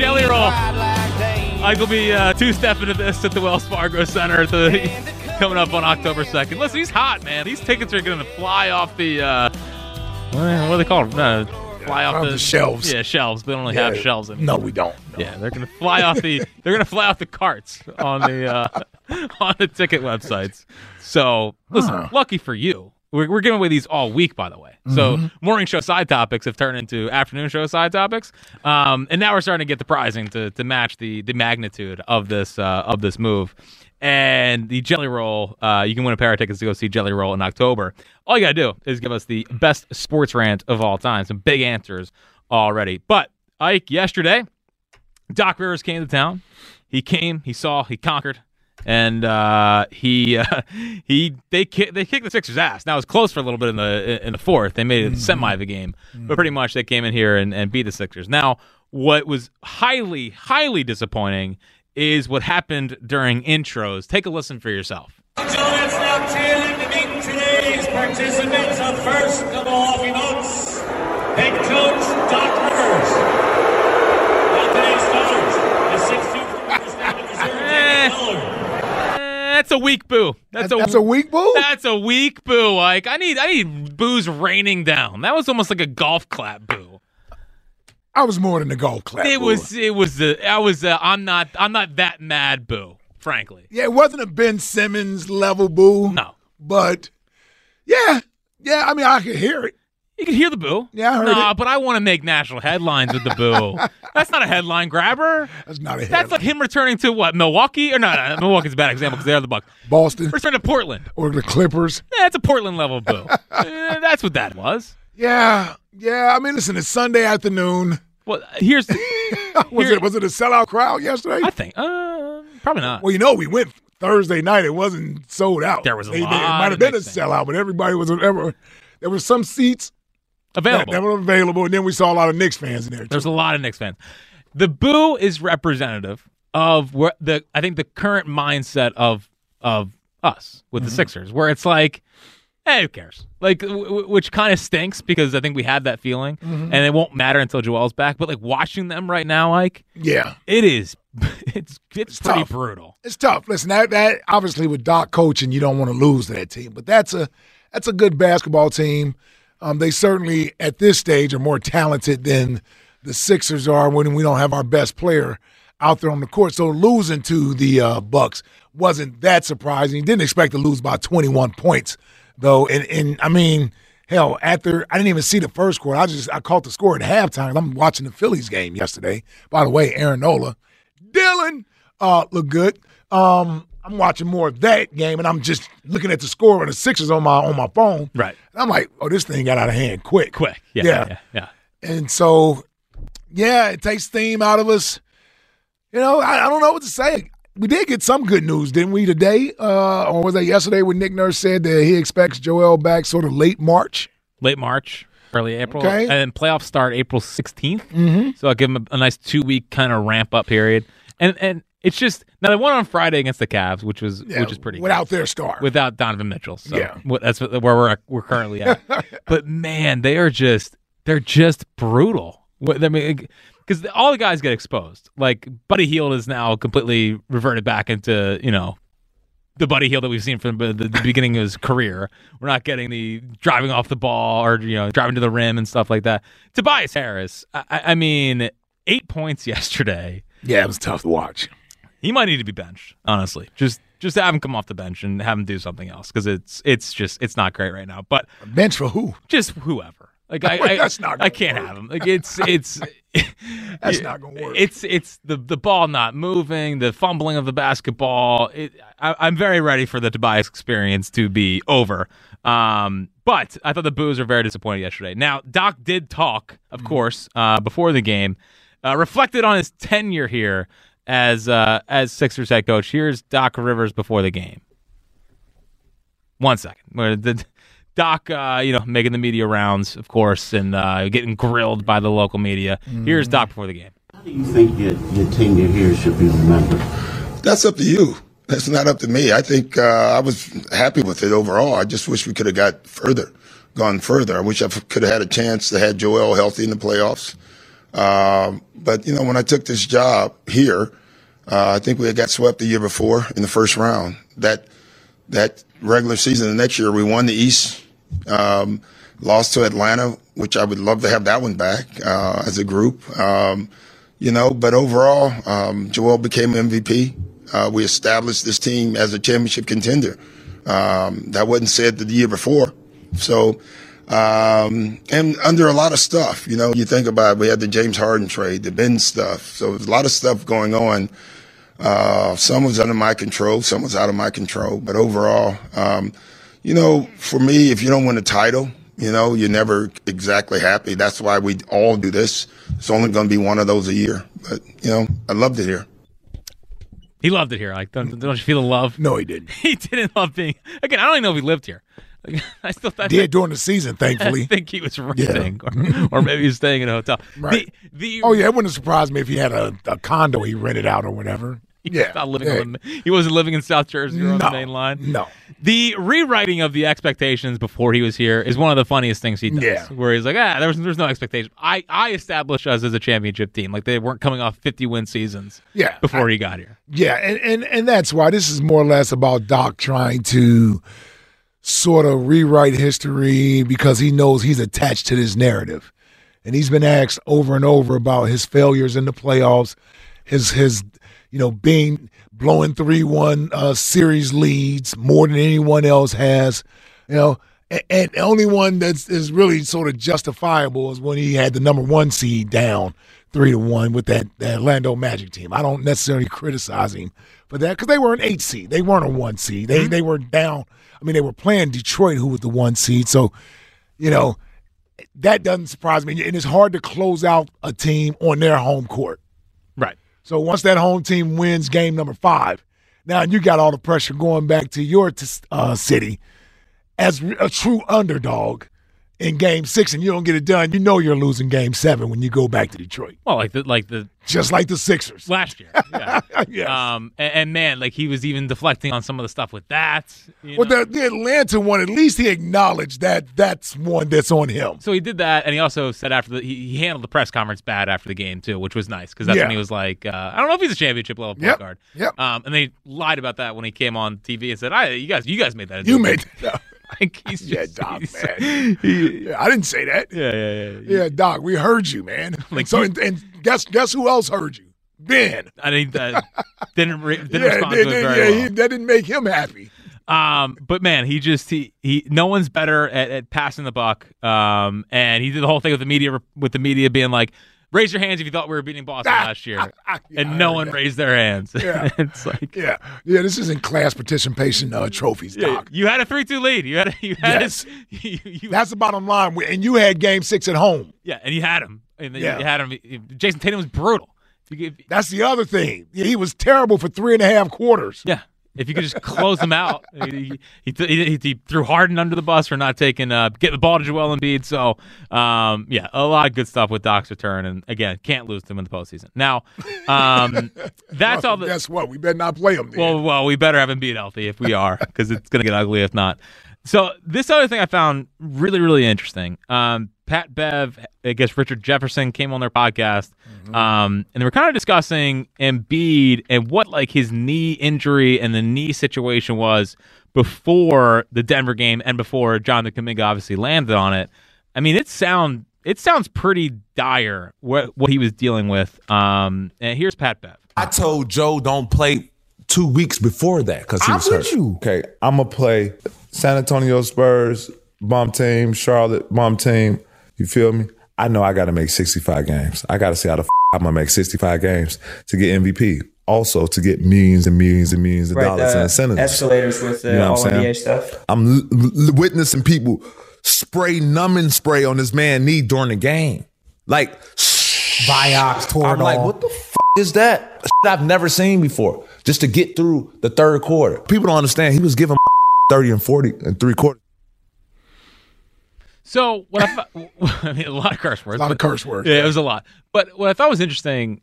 Jelly Roll. I will be uh, two stepping into this at the Wells Fargo Center the, coming up on October 2nd. Listen, he's hot, man. These tickets are going to fly off the. Uh, what do they call them? No, fly off Off the, the shelves. Yeah, shelves. They don't only Yeah. have shelves anymore. No, we don't. No. Yeah, they're gonna fly off the they're gonna fly off the carts on the uh, on the ticket websites. So listen, Huh. lucky for you. We're, we're giving away these all week, by the way. So Mm-hmm. morning show side topics have turned into afternoon show side topics, um, and now we're starting to get the pricing to, to match the the magnitude of this uh, of this move. And the Jelly Roll, uh, you can win a pair of tickets to go see Jelly Roll in October. All you gotta do is give us the best sports rant of all time. Some big answers already. But Ike, yesterday, Doc Rivers came to town. He came, he saw, he conquered, and uh, he uh, he they ki- they kicked the Sixers' ass. Now it was close for a little bit in the in the fourth. They made it a semi of a game, but pretty much they came in here and, and beat the Sixers. Now what was highly highly disappointing is what happened during intros. Take a listen for yourself. So let's now tune to meet today's participants. Up first of all, we notes That's a weak boo. That's a That's a weak boo. That's a weak boo. Like I need I need boos raining down. That was almost like a golf clap boo. I was more than a golf clap. It boo. was it was the I was uh, I'm not I'm not that mad boo. Frankly, Yeah, it wasn't a Ben Simmons level boo. no. But yeah, yeah. I mean, I could hear it. You can hear the boo. Yeah, I heard nah, it. but I want to make national headlines with the boo. That's not a headline grabber. That's not a Headline. That's like him returning to what Milwaukee or not? no Milwaukee's a bad example because they're the Bucks. Boston Return to Portland. or the Clippers. Yeah, that's a Portland level boo. Eh, that's what that was. Yeah, yeah. I mean, listen, it's Sunday afternoon. Well, here's the, Was Here- it was it a sellout crowd yesterday? I think uh probably not. Well, you know, we went Thursday night. It wasn't sold out. There was a They- they- lot It might have been a sellout, but everybody was ever. There were some seats Available. that available, and then we saw a lot of Knicks fans in there. Too. There's a lot of Knicks fans. The boo is representative of where the I think the current mindset of of us with Mm-hmm. the Sixers, where it's like, hey, who cares? Like, w- w- which kind of stinks because I think we had that feeling, Mm-hmm. and it won't matter until Joel's back. But like watching them right now, like yeah, it is, it's it's, pretty tough. brutal. it's tough. Listen, that that obviously with Doc coaching, you don't want to lose that team, but that's a that's a good basketball team. Um, they certainly at this stage are more talented than the Sixers are when we don't have our best player out there on the court. So losing to the uh, Bucks wasn't that surprising. Didn't expect to lose by 21 points though, and and I mean. Hell, after I didn't even see the first quarter. I just I caught the score at halftime. I'm watching the Phillies game yesterday. By the way, Aaron Nola, Dylan uh, look good. Um, I'm watching more of that game, and I'm just looking at the score and the Sixers on my on my phone. Right. And I'm like, oh, this thing got out of hand quick. Quick, yeah, Yeah. yeah, yeah. And so, yeah, it takes steam out of us. You know, I, I don't know what to say. We did get some good news, didn't we, today? Uh, or was that yesterday when Nick Nurse said that he expects Joel back sort of late March? Late March, early April, Okay. and then playoffs start April 16th. Mm-hmm. So I'll give him a, a nice two week kind of ramp up period, and and it's just now they won on Friday against the Cavs, which was Yeah, which is pretty without their star. without Donovan Mitchell. So Yeah. that's where we're we're currently at. but man, they are just they're just brutal. What- I mean, because all the guys get exposed. Like Buddy Hield is now completely reverted back into you know the Buddy Hield that we've seen from uh, the, the beginning of his career. We're not getting the driving off the ball or you know driving to the rim and stuff like that. Tobias Harris, I I mean, eight points yesterday. Yeah, it was tough to watch. He might need to be benched, honestly. Just just have him come off the bench and have him do something else because it's it's just it's not great right now. But bench for who? Just whoever. Like I, I, That's not I can't work. have him. Like it's it's That's not gonna work. It's it's the the ball not moving, the fumbling of the basketball. It, I, I'm very ready for the Tobias experience to be over. Um, but I thought the Boos were very disappointed yesterday. Now Doc did talk, of course, uh, before the game, uh, reflected on his tenure here as uh, as Sixers head coach. Here's Doc Rivers before the game. One second. Where the Doc, uh, you know, making the media rounds, of course, and uh, getting grilled by the local media. Here's Doc before the game. How do you think your, your tenure here should be remembered? That's up to you. That's not up to me. I think uh, I was happy with it overall. I just wish we could have got further, gone further. I wish I could have had a chance to have Joel healthy in the playoffs. Um, but you know, when I took this job here, uh, I think we had got swept the year before in the first round. That that regular season, the next year we won the East, um, lost to Atlanta, which I would love to have that one back uh, as a group. Um, you know, but overall, um, Joel became MVP. Uh, we established this team as a championship contender. Um, that wasn't said the year before. So, um, and under a lot of stuff, you know, you think about it, we had the James Harden trade, the Ben stuff. So there's a lot of stuff going on. Uh, some was under my control, some was out of my control. But overall, um, you know, for me, if you don't win a title, you know, you're never exactly happy. That's why we all do this. It's only going to be one of those a year. But, you know, I loved it here. He loved it here. Like, don't, don't you feel the love? No, he didn't. he didn't love being. Again, I don't even know if he lived here. I still I Did during the season, thankfully. I think he was renting, or, or maybe he was staying in a hotel. Right. The, the Oh yeah, it wouldn't surprise me if he had a, a condo he rented out or whatever. He yeah, not living yeah. on the, he wasn't living in South Jersey or on the main line. no. The rewriting of the expectations before he was here is one of the funniest things he does. Yeah. Where he's like, ah, there's there's no expectation. I I established us as a championship team. Like they weren't coming off 50 win seasons. Yeah, Before he got here. Yeah, and, and and that's why this is more or less about Doc trying to sort of rewrite history because he knows he's attached to this narrative. And he's been asked over and over about his failures in the playoffs, his his you know being blowing 3-1 uh, series leads more than anyone else has, you know. And, and the only one that's is really sort of justifiable is when he had the number one seed down three to one with that, that Orlando Magic team. I don't necessarily criticize him for that because they were an eight seed. They weren't a one seed. They they were down. I mean, they were playing Detroit, who was the one seed. So, you know, that doesn't surprise me. And it's hard to close out a team on their home court. Right. So once that home team wins game number five, now you got all the pressure going back to your uh, city as a true underdog in game six, and you don't get it done. You know you're losing game seven when you go back to Detroit, Well, like the like the just like the Sixers. last year. Yeah. Yes. Um and, and man, like he was even deflecting on some of the stuff with that. well, the, the Atlanta one, at least he acknowledged that that's one that's on him. So he did that, and he also said after the he, he handled the press conference bad after the game too, which was nice because that's Yeah. when he was like, uh, I don't know if he's a championship level point Yep. guard. Yep. Um, and they lied about that when he came on TV and said, "I, you guys, you guys made that. You made that. Like he's Yeah, just, Doc, he's- man. Yeah, I didn't say that. Yeah, yeah, yeah. Yeah, Doc, we heard you, man. Like so, and, and guess guess who else heard you? Ben. I think that didn't re- didn't yeah, respond to it very yeah, well. he- that didn't make him happy. Um, but man, he just he, he no one's better at, at passing the buck. Um, and he did the whole thing with the media with the media being like, "Raise your hands if you thought we were beating Boston Ah, last year," ah, ah, yeah, and no one that. raised their hands. Yeah. it's like. Yeah, yeah. This isn't class participation uh, trophies, Yeah, Doc. you had a three-two lead. You had a, you had Yes. you, you, That's the bottom line. And you had Game Six at home. yeah, and you had him. And Yeah. you had him. Jayson Tatum was brutal. If you could- That's the other thing. He was terrible for three and a half quarters. yeah, if you could just close him out, he, he, he, he threw Harden under the bus for not taking uh, getting the ball to Joel Embiid. So, um, yeah, a lot of good stuff with Doc's return, and again, can't lose to him in the postseason. Now, um, that's all. The, Guess what? We better not play him. Then. Well, well, we better have him beat healthy if we are, because it's going to get ugly if not. So this other thing I found really, really interesting. Um, Pat Bev, I guess Richard Jefferson came on their podcast, um, and they were kind of discussing Embiid and what like his knee injury and the knee situation was before the Denver game and before Jonathan Kuminga obviously landed on it. I mean, it sound it sounds pretty dire what what he was dealing with. Um, and here's Pat Bev. I told Joe don't play two weeks before that because he I'm was with hurt. you. Okay, I'm gonna play San Antonio Spurs, bomb team, Charlotte, bomb team. You feel me? I know I got to make 65 games. I got to see how the f- I'm gonna make 65 games to get MVP. Also to get millions and millions and millions of Right, dollars in incentives. escalators with the You know all? NBA stuff. I'm l- l- witnessing people spray numbing spray on this man knee during the game. Like Vioxx, I'm like, what the f- is that? Shit I've never seen before. Just to get through the third quarter. People don't understand. He was giving 30 and 40 and three quarters. So what I, thought- I mean, a lot of curse words. A lot of curse words, Yeah, it was a lot. But what I thought was interesting.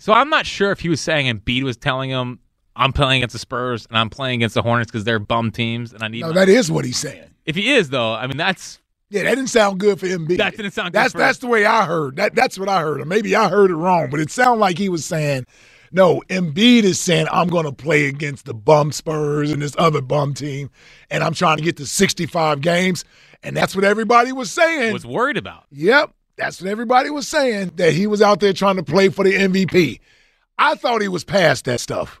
So I'm not sure if he was saying Embiid was telling him I'm playing against the Spurs and I'm playing against the Hornets because they're bum teams and I need. No, my-" that is what he's saying. if he is though, I mean that's Yeah, that didn't sound good for MB. That didn't sound good That's that's the way I heard. That that's what I heard. Or maybe I heard it wrong, but it sounded like he was saying, no, Embiid is saying I'm going to play against the bum Spurs and this other bum team, and I'm trying to get to 65 games, and that's what everybody was saying. was worried about. Yep, that's what everybody was saying that he was out there trying to play for the MVP. I thought he was past that stuff.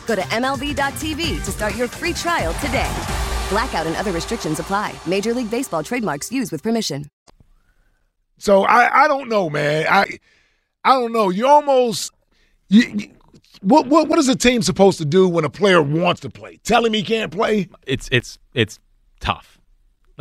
Go to MLB.tv to start your free trial today. Blackout and other restrictions apply. Major League Baseball trademarks used with permission. So I, I don't know, man. I I don't know. You almost you, you- what what what is a team supposed to do when a player wants to play? Tell him he can't play? It's it's it's tough.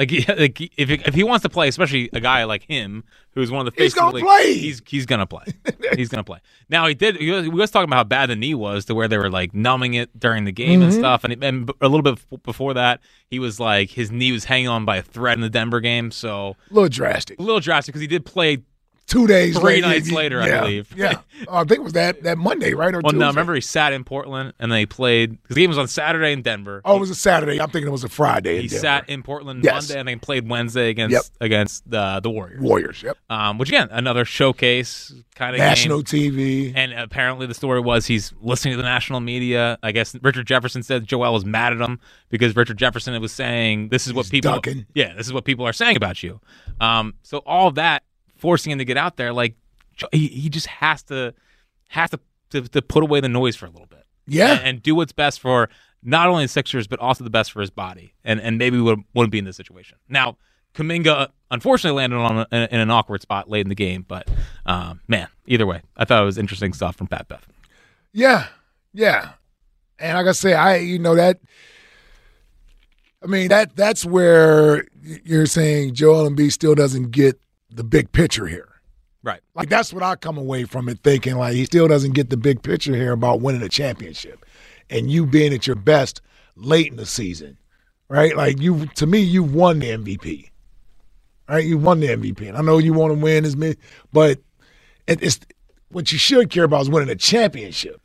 Like, like if if he wants to play, especially a guy like him, who's one of the He's faces of gonna the league, play. He's he's gonna play. he's gonna play. Now he did. He was, we was talking about how bad the knee was, to where they were like numbing it during the game and Mhm. stuff. And, and a little bit before that, he was like his knee was hanging on by a thread in the Denver game. So A little drastic. a little drastic because he did play Two days three later, nights you- later, I yeah, believe. Yeah. Oh, I think it was that that Monday, right? Or Well, Tuesday? no, remember he sat in Portland and they played because the game was on Saturday in Denver. Oh, it was a Saturday. I'm thinking it was a Friday. He sat in Portland Yes. Monday and then played Wednesday against Yep. against the the Warriors. Warriors. Yep. Um, which again, another showcase kind of National game. TV. And apparently, the story was he's listening to the national media. I guess Richard Jefferson said Joel was mad at him because Richard Jefferson was saying, "This is what people, yeah, this is what people are saying about you." Um, so all that forcing him to get out there, like he, he just has to has to, to to put away the noise for a little bit, Yeah. and, and do what's best for not only the Sixers but also the best for his body, and and maybe would, wouldn't be in this situation now. Kuminga unfortunately landed on a, in, in an awkward spot late in the game, but um, man, either way, I thought it was interesting stuff from Pat Bev. Yeah, yeah. And like I say, I you know that. I mean that that's where you're saying Joel Embiid still doesn't get the big picture here. Right. Like that's what I come away from it thinking. Like he still doesn't get the big picture here about winning a championship, and you being at your best late in the season, right? Like you, to me, you won the MVP. Right, you won the MVP, and I know you want to win as many, but it's what you should care about is winning a championship.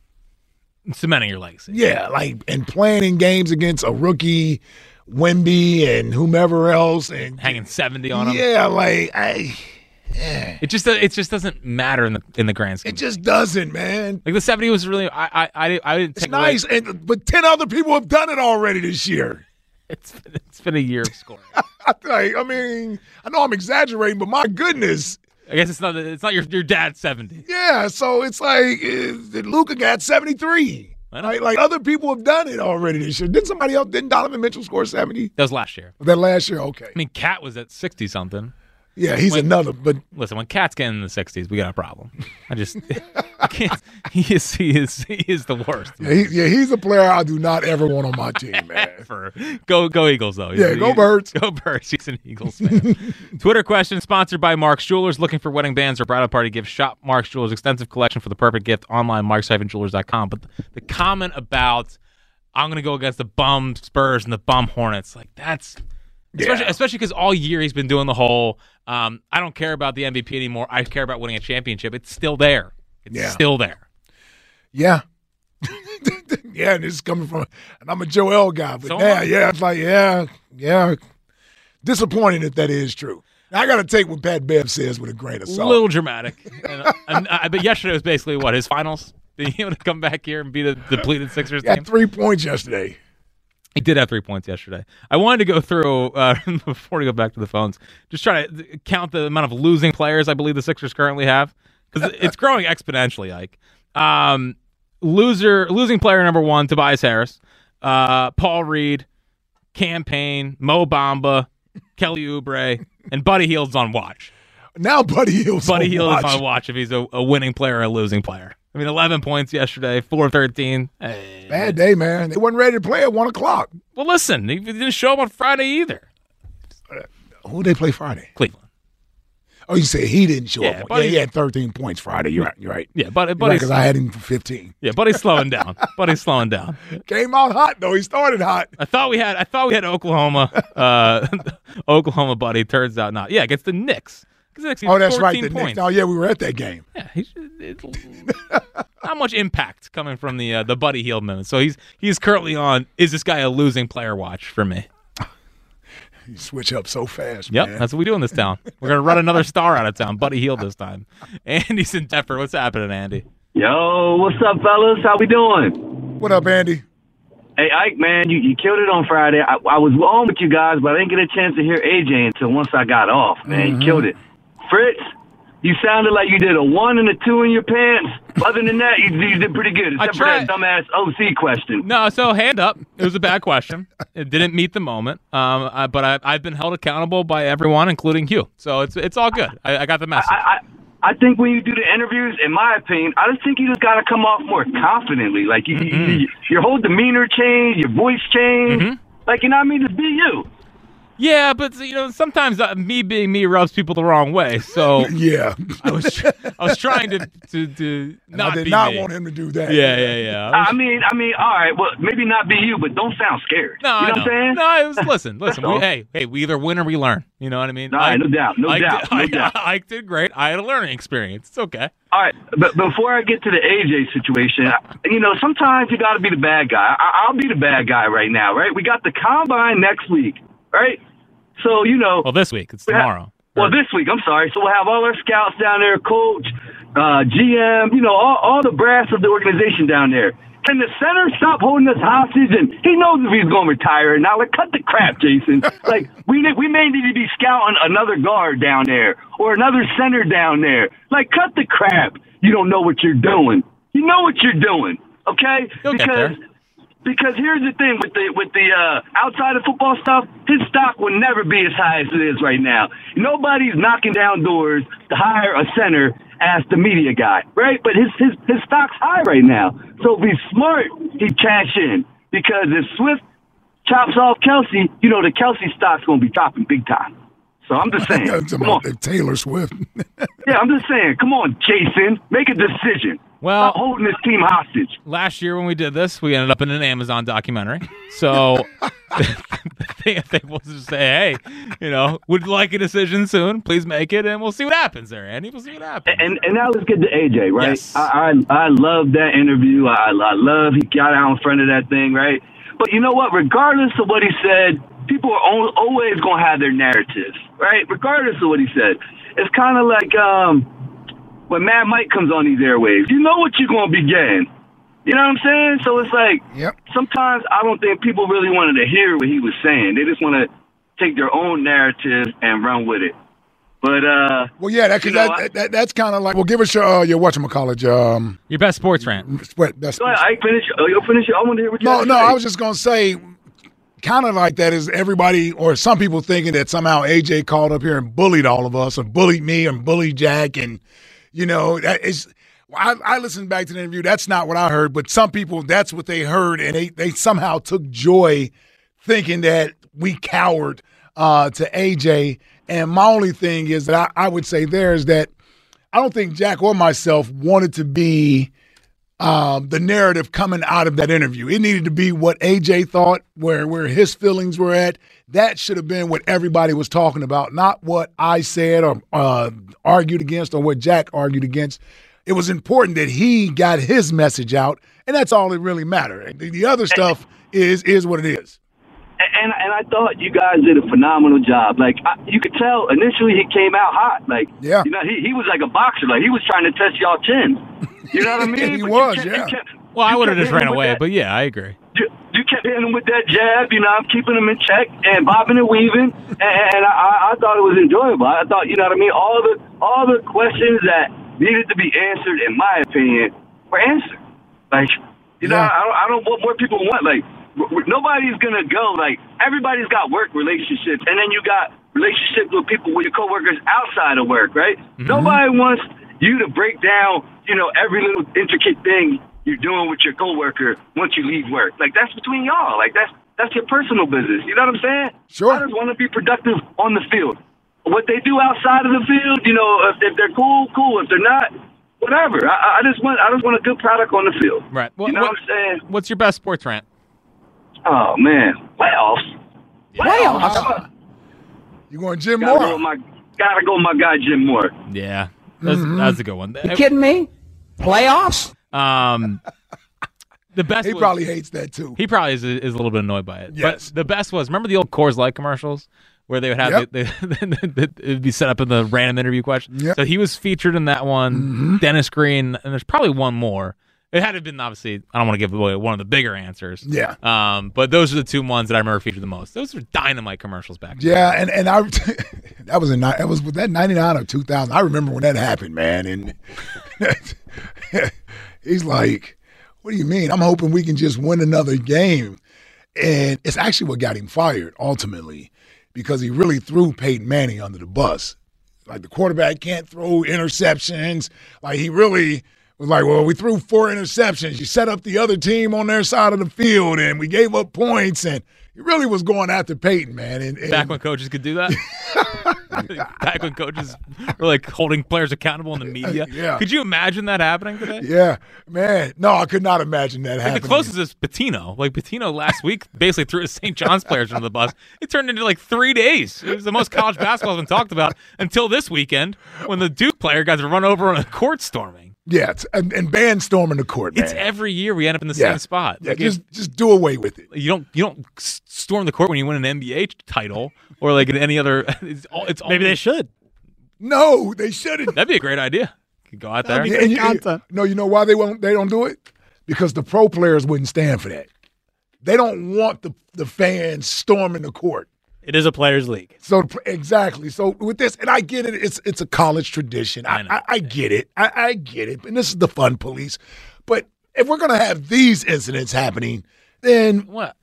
Cementing your legacy. Yeah, like and playing in games against a rookie, Wemby and whomever else, and Hanging seventy on him. yeah, like I, It just it just doesn't matter in the in the grand scheme. It just doesn't, man. Like the '70 was really I I I, I didn't It's away- nice, and but ten other people have done it already this year. It's been, it's been a year of scoring. Like, I mean, I know I'm exaggerating, but my goodness, I guess it's not it's not your your dad's 70. yeah. So it's like uh, Luka got 73. I like other people have done it already this year. Didn't somebody else? Didn't Donovan Mitchell score 70? That was last year. That last year, okay. I mean, Cat was at 60 something. Yeah, he's When- another. But Listen, when Cat's getting in the 60s, we got a problem. I just. He is he is he is the worst. yeah, he, yeah, he's a player I do not ever want on my team, man. Ever. Go go Eagles though. Yeah, go Birds. Go Birds. He's an Eagles fan. Twitter question sponsored by Mark's Jewelers. Looking for wedding bands or bridal party gifts? Shop Mark's Jewelers extensive collection for the perfect gift online marks-jewelers.com. But the comment about I'm going to go against the bum Spurs and the bum Hornets, like that's especially especially because all year he's been doing the whole um, I don't care about the MVP anymore. I care about winning a championship. It's still there. It's Yeah. still there. Yeah. yeah, and this is coming from, and I'm a Joel guy, but So yeah, I. yeah, it's like, yeah, yeah. Disappointing if that is true. I got to take what Pat Bev says with a grain of salt. A little dramatic. and, and, uh, but yesterday was basically what his finals. Being able to come back here and beat the depleted Sixers team. three points yesterday. He did have three points yesterday. I wanted to go through uh, before we go back to the phones. Just try to count the amount of losing players I believe the Sixers currently have because it's growing exponentially. Like um, loser, losing player number one, Tobias Harris, uh, Paul Reed, Cam Payne, Mo Bamba, Kelly Oubre, and Buddy Hield's on watch. Now Buddy Hield's Buddy on Hield watch. is on watch if he's a, a winning player or a losing player. I mean, 11 points yesterday, 4 13. Hey. Bad day, man. They wasn't ready to play at one o'clock. Well, listen, he didn't show up on Friday either. Who did they play Friday? Cleveland. Oh, you say he didn't show Yeah, up. Buddy- yeah, he had 13 points Friday. You're right. You're right. Yeah, but You're right, because I had him for 15. yeah, Buddy's slowing down. Buddy's slowing down. Came out hot though. He started hot. I thought we had I thought we had Oklahoma uh Oklahoma buddy turns out not. Yeah, against the Knicks. 'Cause the Oh, that's right. 14 The points. next, oh, yeah, we were at that game. Yeah, he's not much impact coming from the uh, the Buddy Hield moment. So he's he's currently on is this guy a losing player watch for me? You switch up so fast. Yep, man. that's what we do in this town. We're gonna run another star out of town, Buddy Hield this time. Andy's in Denver. What's happening, Andy? Yo, what's up, fellas? How we doing? What up, Andy? Hey, Ike, man, you, you killed it on Friday. I, I was on with you guys, but I didn't get a chance to hear AJ until once I got off, man. Mm-hmm. You killed it. Fritz, you sounded like you did a one and a two in your pants. Other than that, you, you did pretty good, except for that dumbass OC question. No, so hand up. It was a bad question. It didn't meet the moment. Um, I, but I, I've been held accountable by everyone, including you. So it's it's all good. I, I got the message. I, I, I think when you do the interviews, in my opinion, I just think you just got to come off more confidently. Like you, you, your whole demeanor change, your voice change. Like you know what I mean? Just be you. Yeah, but you know, sometimes uh, me being me rubs people the wrong way. So yeah, I was tr- I was trying to to, to not I did be not me. want him to do that. Yeah, yeah, yeah. I was- I mean, I mean, all right. Well, maybe not be you, but don't sound scared. no, you know, I what I'm saying? No, was, listen, listen. We, hey, hey, we either win or we learn. You know what I mean? All right, no doubt, no Ike doubt, Did, no Ike- doubt. Ike did great. I had a learning experience. It's okay. All right, but before I get to the AJ situation, you know, sometimes you got to be the bad guy. I, I'll be the bad guy right now, right? We got the combine next week, right? So you know, Well, this week it's we have- tomorrow. well, this week, I'm sorry. So we'll have all our scouts down there, coach, uh, GM, you know, all, all the brass of the organization down there. Can the center stop holding us hostage? And he knows if he's going to retire. Now, like, cut the crap, Jason. like, we we may need to be scouting another guard down there or another center down there. Like, cut the crap. You don't know what you're doing. You know what you're doing, okay? You'll get because there. Because here's the thing with the with the uh, outside of football stuff, his stock will never be as high as it is right now. Nobody's knocking down doors to hire a center as the media guy, right? But his his his stock's high right now. So if he's smart, he cash in because if Swift chops off Kelce, you know the Kelce stock's gonna be dropping big time. So I'm just saying, come on, Taylor Swift. yeah, I'm just saying, come on, Jason, make a decision. Well- Stop holding this team hostage. Last year when we did this, we ended up in an Amazon documentary. So the thing I think was just say, hey, you know, would like a decision soon. Please make it, and we'll see what happens there, Andy. We'll see what happens. And and now let's get to AJ, right? Yes. I, I I love that interview. I I love he got out in front of that thing, right? But you know what? Regardless of what he said, people are always going to have their narratives, right? Regardless of what he said. it's kind of like um, when Mad Mike comes on these airwaves. You know what you're gonna be getting. You know what I'm saying? So it's like yep. sometimes I don't think people really wanted to hear what he was saying. They just want to take their own narrative and run with it. But uh, well, yeah, that, you that, know, I- that, that that's kind of like. Well, give us your uh, your whatchamacallit, um, Your best sports rant. what best. Go ahead, I finish. Oh, you'll finish. I want to hear what you No, have to no, say. I was just gonna say, kind of like that is everybody or some people thinking that somehow AJ called up here and bullied all of us or bullied me and bullied Jack and you know that is. I, I listened back to the interview. That's not what I heard, but some people that's what they heard, and they they somehow took joy thinking that we cowered uh, to AJ. And my only thing is that I, I would say there is that I don't think Jack or myself wanted to be um, the narrative coming out of that interview. It needed to be what AJ thought, where where his feelings were at. That should have been what everybody was talking about, not what I said or uh, argued against or what Jack argued against. It was important that he got his message out, and that's all that really mattered. The, the other stuff is is what it is. And and I thought you guys did a phenomenal job. Like I, you could tell initially he came out hot. Like Yeah. you know he he was like a boxer. Like he was trying to test y'all chin. You know what I mean? He But was, kept- yeah. kept- Well, I would have just ran away, that- but yeah, I agree. you, you kept hitting him with that jab, you know, I'm keeping him in check and bobbing and weaving, and, and I, I thought it was enjoyable. I thought, you know what I mean, all the all the questions that needed to be answered, in my opinion, were answered. Like, you know, I, don't, I don't know what more people want. Like, w- w- nobody's gonna go. Like, everybody's got work relationships, and then you got relationships with people with your coworkers outside of work, right? Mm-hmm. Nobody wants you to break down, you know, every little intricate thing you're doing with your coworker once you leave work. Like that's between y'all. Like that's that's your personal business. You know what I'm saying? Sure. I just want to be productive on the field. What they do outside of the field, you know, if, if they're cool, cool. If they're not, whatever. I, I just want I just want a good product on the field. Right. Well, you know what- what I'm saying? What's your best sports rant? Oh man, playoffs. Playoffs. You going Jim Gotta go Mora? with my gotta go with my guy Jim Mora. Yeah, that's, Mm-hmm. that's a good one. You kidding me? Playoffs? Um, the best. He was- probably hates that too. He probably is, is a little bit annoyed by it. Yes. But the best was remember the old Coors Light commercials where they would have Yep. the, the, it would be set up in the random interview question. Yep. So he was featured in that one. Mm-hmm. Dennis Green, and there's probably one more. It had to have been obviously. I don't want to give away one of the bigger answers. Yeah. Um, but those are the two ones that I remember featured the most. Those were dynamite commercials back. then. Yeah, and and I that was in that was was that ninety nine or two thousand. I remember when that happened, man. And he's like, "What do you mean? I'm hoping we can just win another game." And it's actually what got him fired ultimately, because he really threw Peyton Manning under the bus. Like the quarterback can't throw interceptions. Like he really was like, well, we threw four interceptions. You set up the other team on their side of the field, and we gave up points. And he really was going after Peyton, man. And, and Back when coaches could do that. Back when coaches were like holding players accountable in the media. Yeah. Could you imagine that happening today? yeah, man, no, I could not imagine that Like happening. the closest is Pitino. Like Pitino last week basically threw his St. John's players under the bus. It turned into like three days. It was the most college basketball has been talked about until this weekend when the Duke player got run over on a court storming. Yeah, it's, and, and ban storming the court, man. It's every year we end up in the Yeah. same spot. Yeah, Like, just just do away with it. you don't you don't storm the court when you win an NBA title or like in any other. It's all. It's Maybe they should. No, they shouldn't. That'd be a great idea. Could go out there. And you- no, you know why they won't? They don't do it because the pro players wouldn't stand for that. They don't want the the fans storming the court. It is a players' league. So exactly. So with this, and I get it. It's it's a college tradition. I I, I get it. I, I get it. And this is the fun police. But if we're gonna have these incidents happening, then what?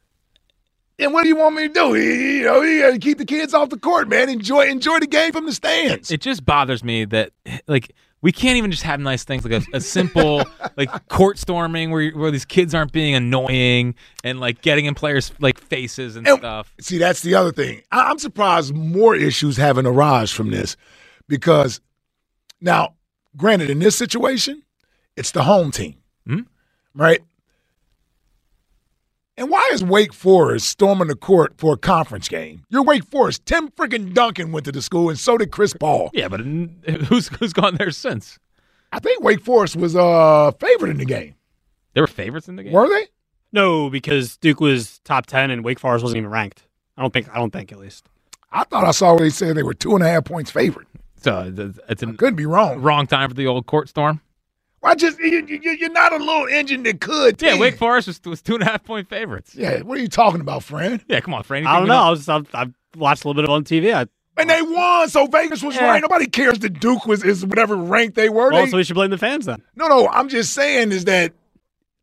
And what do you want me to do? You know, you gotta keep the kids off the court, man. Enjoy enjoy the game from the stands. It just bothers me that like we can't even just have nice things like a, a simple like court storming where where these kids aren't being annoying and like getting in players like faces and, And- stuff. See, that's the other thing. I- I'm surprised more issues haven't arisen from this because now, granted, in this situation, it's the home team, Mhm. right? And why is Wake Forest storming the court for a conference game? You're Wake Forest. Tim freaking Duncan went to the school, and so did Chris Paul. Yeah, but who's who's gone there since? I think Wake Forest was uh favored in the game. They were favorites in the game. Were they? No, because Duke was top ten and Wake Forest wasn't even ranked. I don't think. I don't think at least. I thought I saw where they said they were two and a half points favored. So th- it's a could be wrong. Wrong time for the old court storm. I just you, you, you're not a little engine that could. Yeah, team. Wake Forest was, was two and a half point favorites. Yeah, what are you talking about, friend? Yeah, come on, friend. I don't know. I was I've, I've watched a little bit of on TV. I, And they won, so Vegas was Yeah. right. Nobody cares that Duke was is whatever rank they were. well, They- so we should blame the fans then. no, no, I'm just saying is that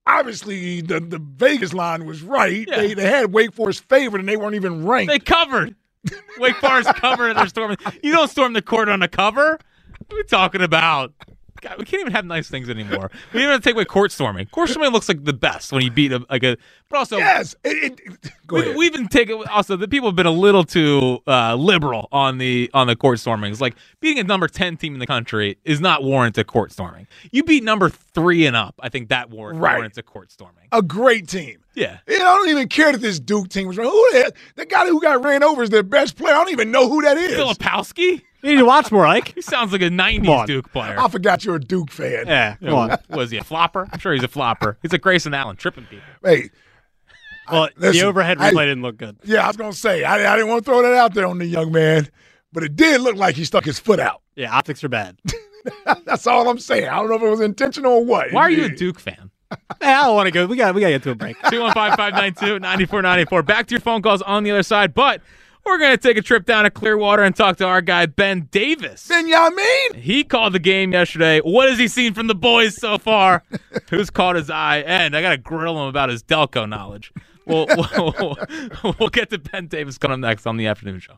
obviously the, the Vegas line was right. Yeah. They, they had Wake Forest favored and they weren't even ranked. They covered. Wake Forest covered. They're storming. You don't storm the court on a cover. What are we talking about? God, we can't even have nice things anymore. We even have to take away court storming. Court storming looks like the best when you beat a like a. But also, yes, it, it, we, we've been taking. Also, the people have been a little too uh, liberal on the on the court stormings. Like beating a number ten team in the country is not warranted court storming. You beat number three and up. I think that Right. warrants a court storming. a great team. Yeah. I don't even care that this Duke team was wrong. Who the? The guy who got ran over is their best player. I don't even know who that is. Filipowski. You need to watch more, Ike. He sounds like a '90s. Duke player. I forgot you're a Duke fan. Yeah, come know, on. Was he a flopper? I'm sure he's a flopper. He's like Grayson Allen, tripping people. Hey, Well, listen, the overhead I- replay didn't look good. yeah, I was gonna say I, I didn't want to throw that out there on the young man, but it did look like he stuck his foot out. Yeah, optics are bad. That's all I'm saying. I don't know if it was intentional or what. Why are you a Duke fan? hey, I don't want to go. We got we got to get to a break. 215-592-9494. Back to your phone calls on the other side, but we're going to take a trip down to Clearwater and talk to our guy Ben Davis. Ben Yamin? He called the game yesterday. What has he seen from the boys so far? Who's caught his eye? And I got to grill him about his Delco knowledge. We'll, we'll, we'll get to Ben Davis coming up next on the afternoon show.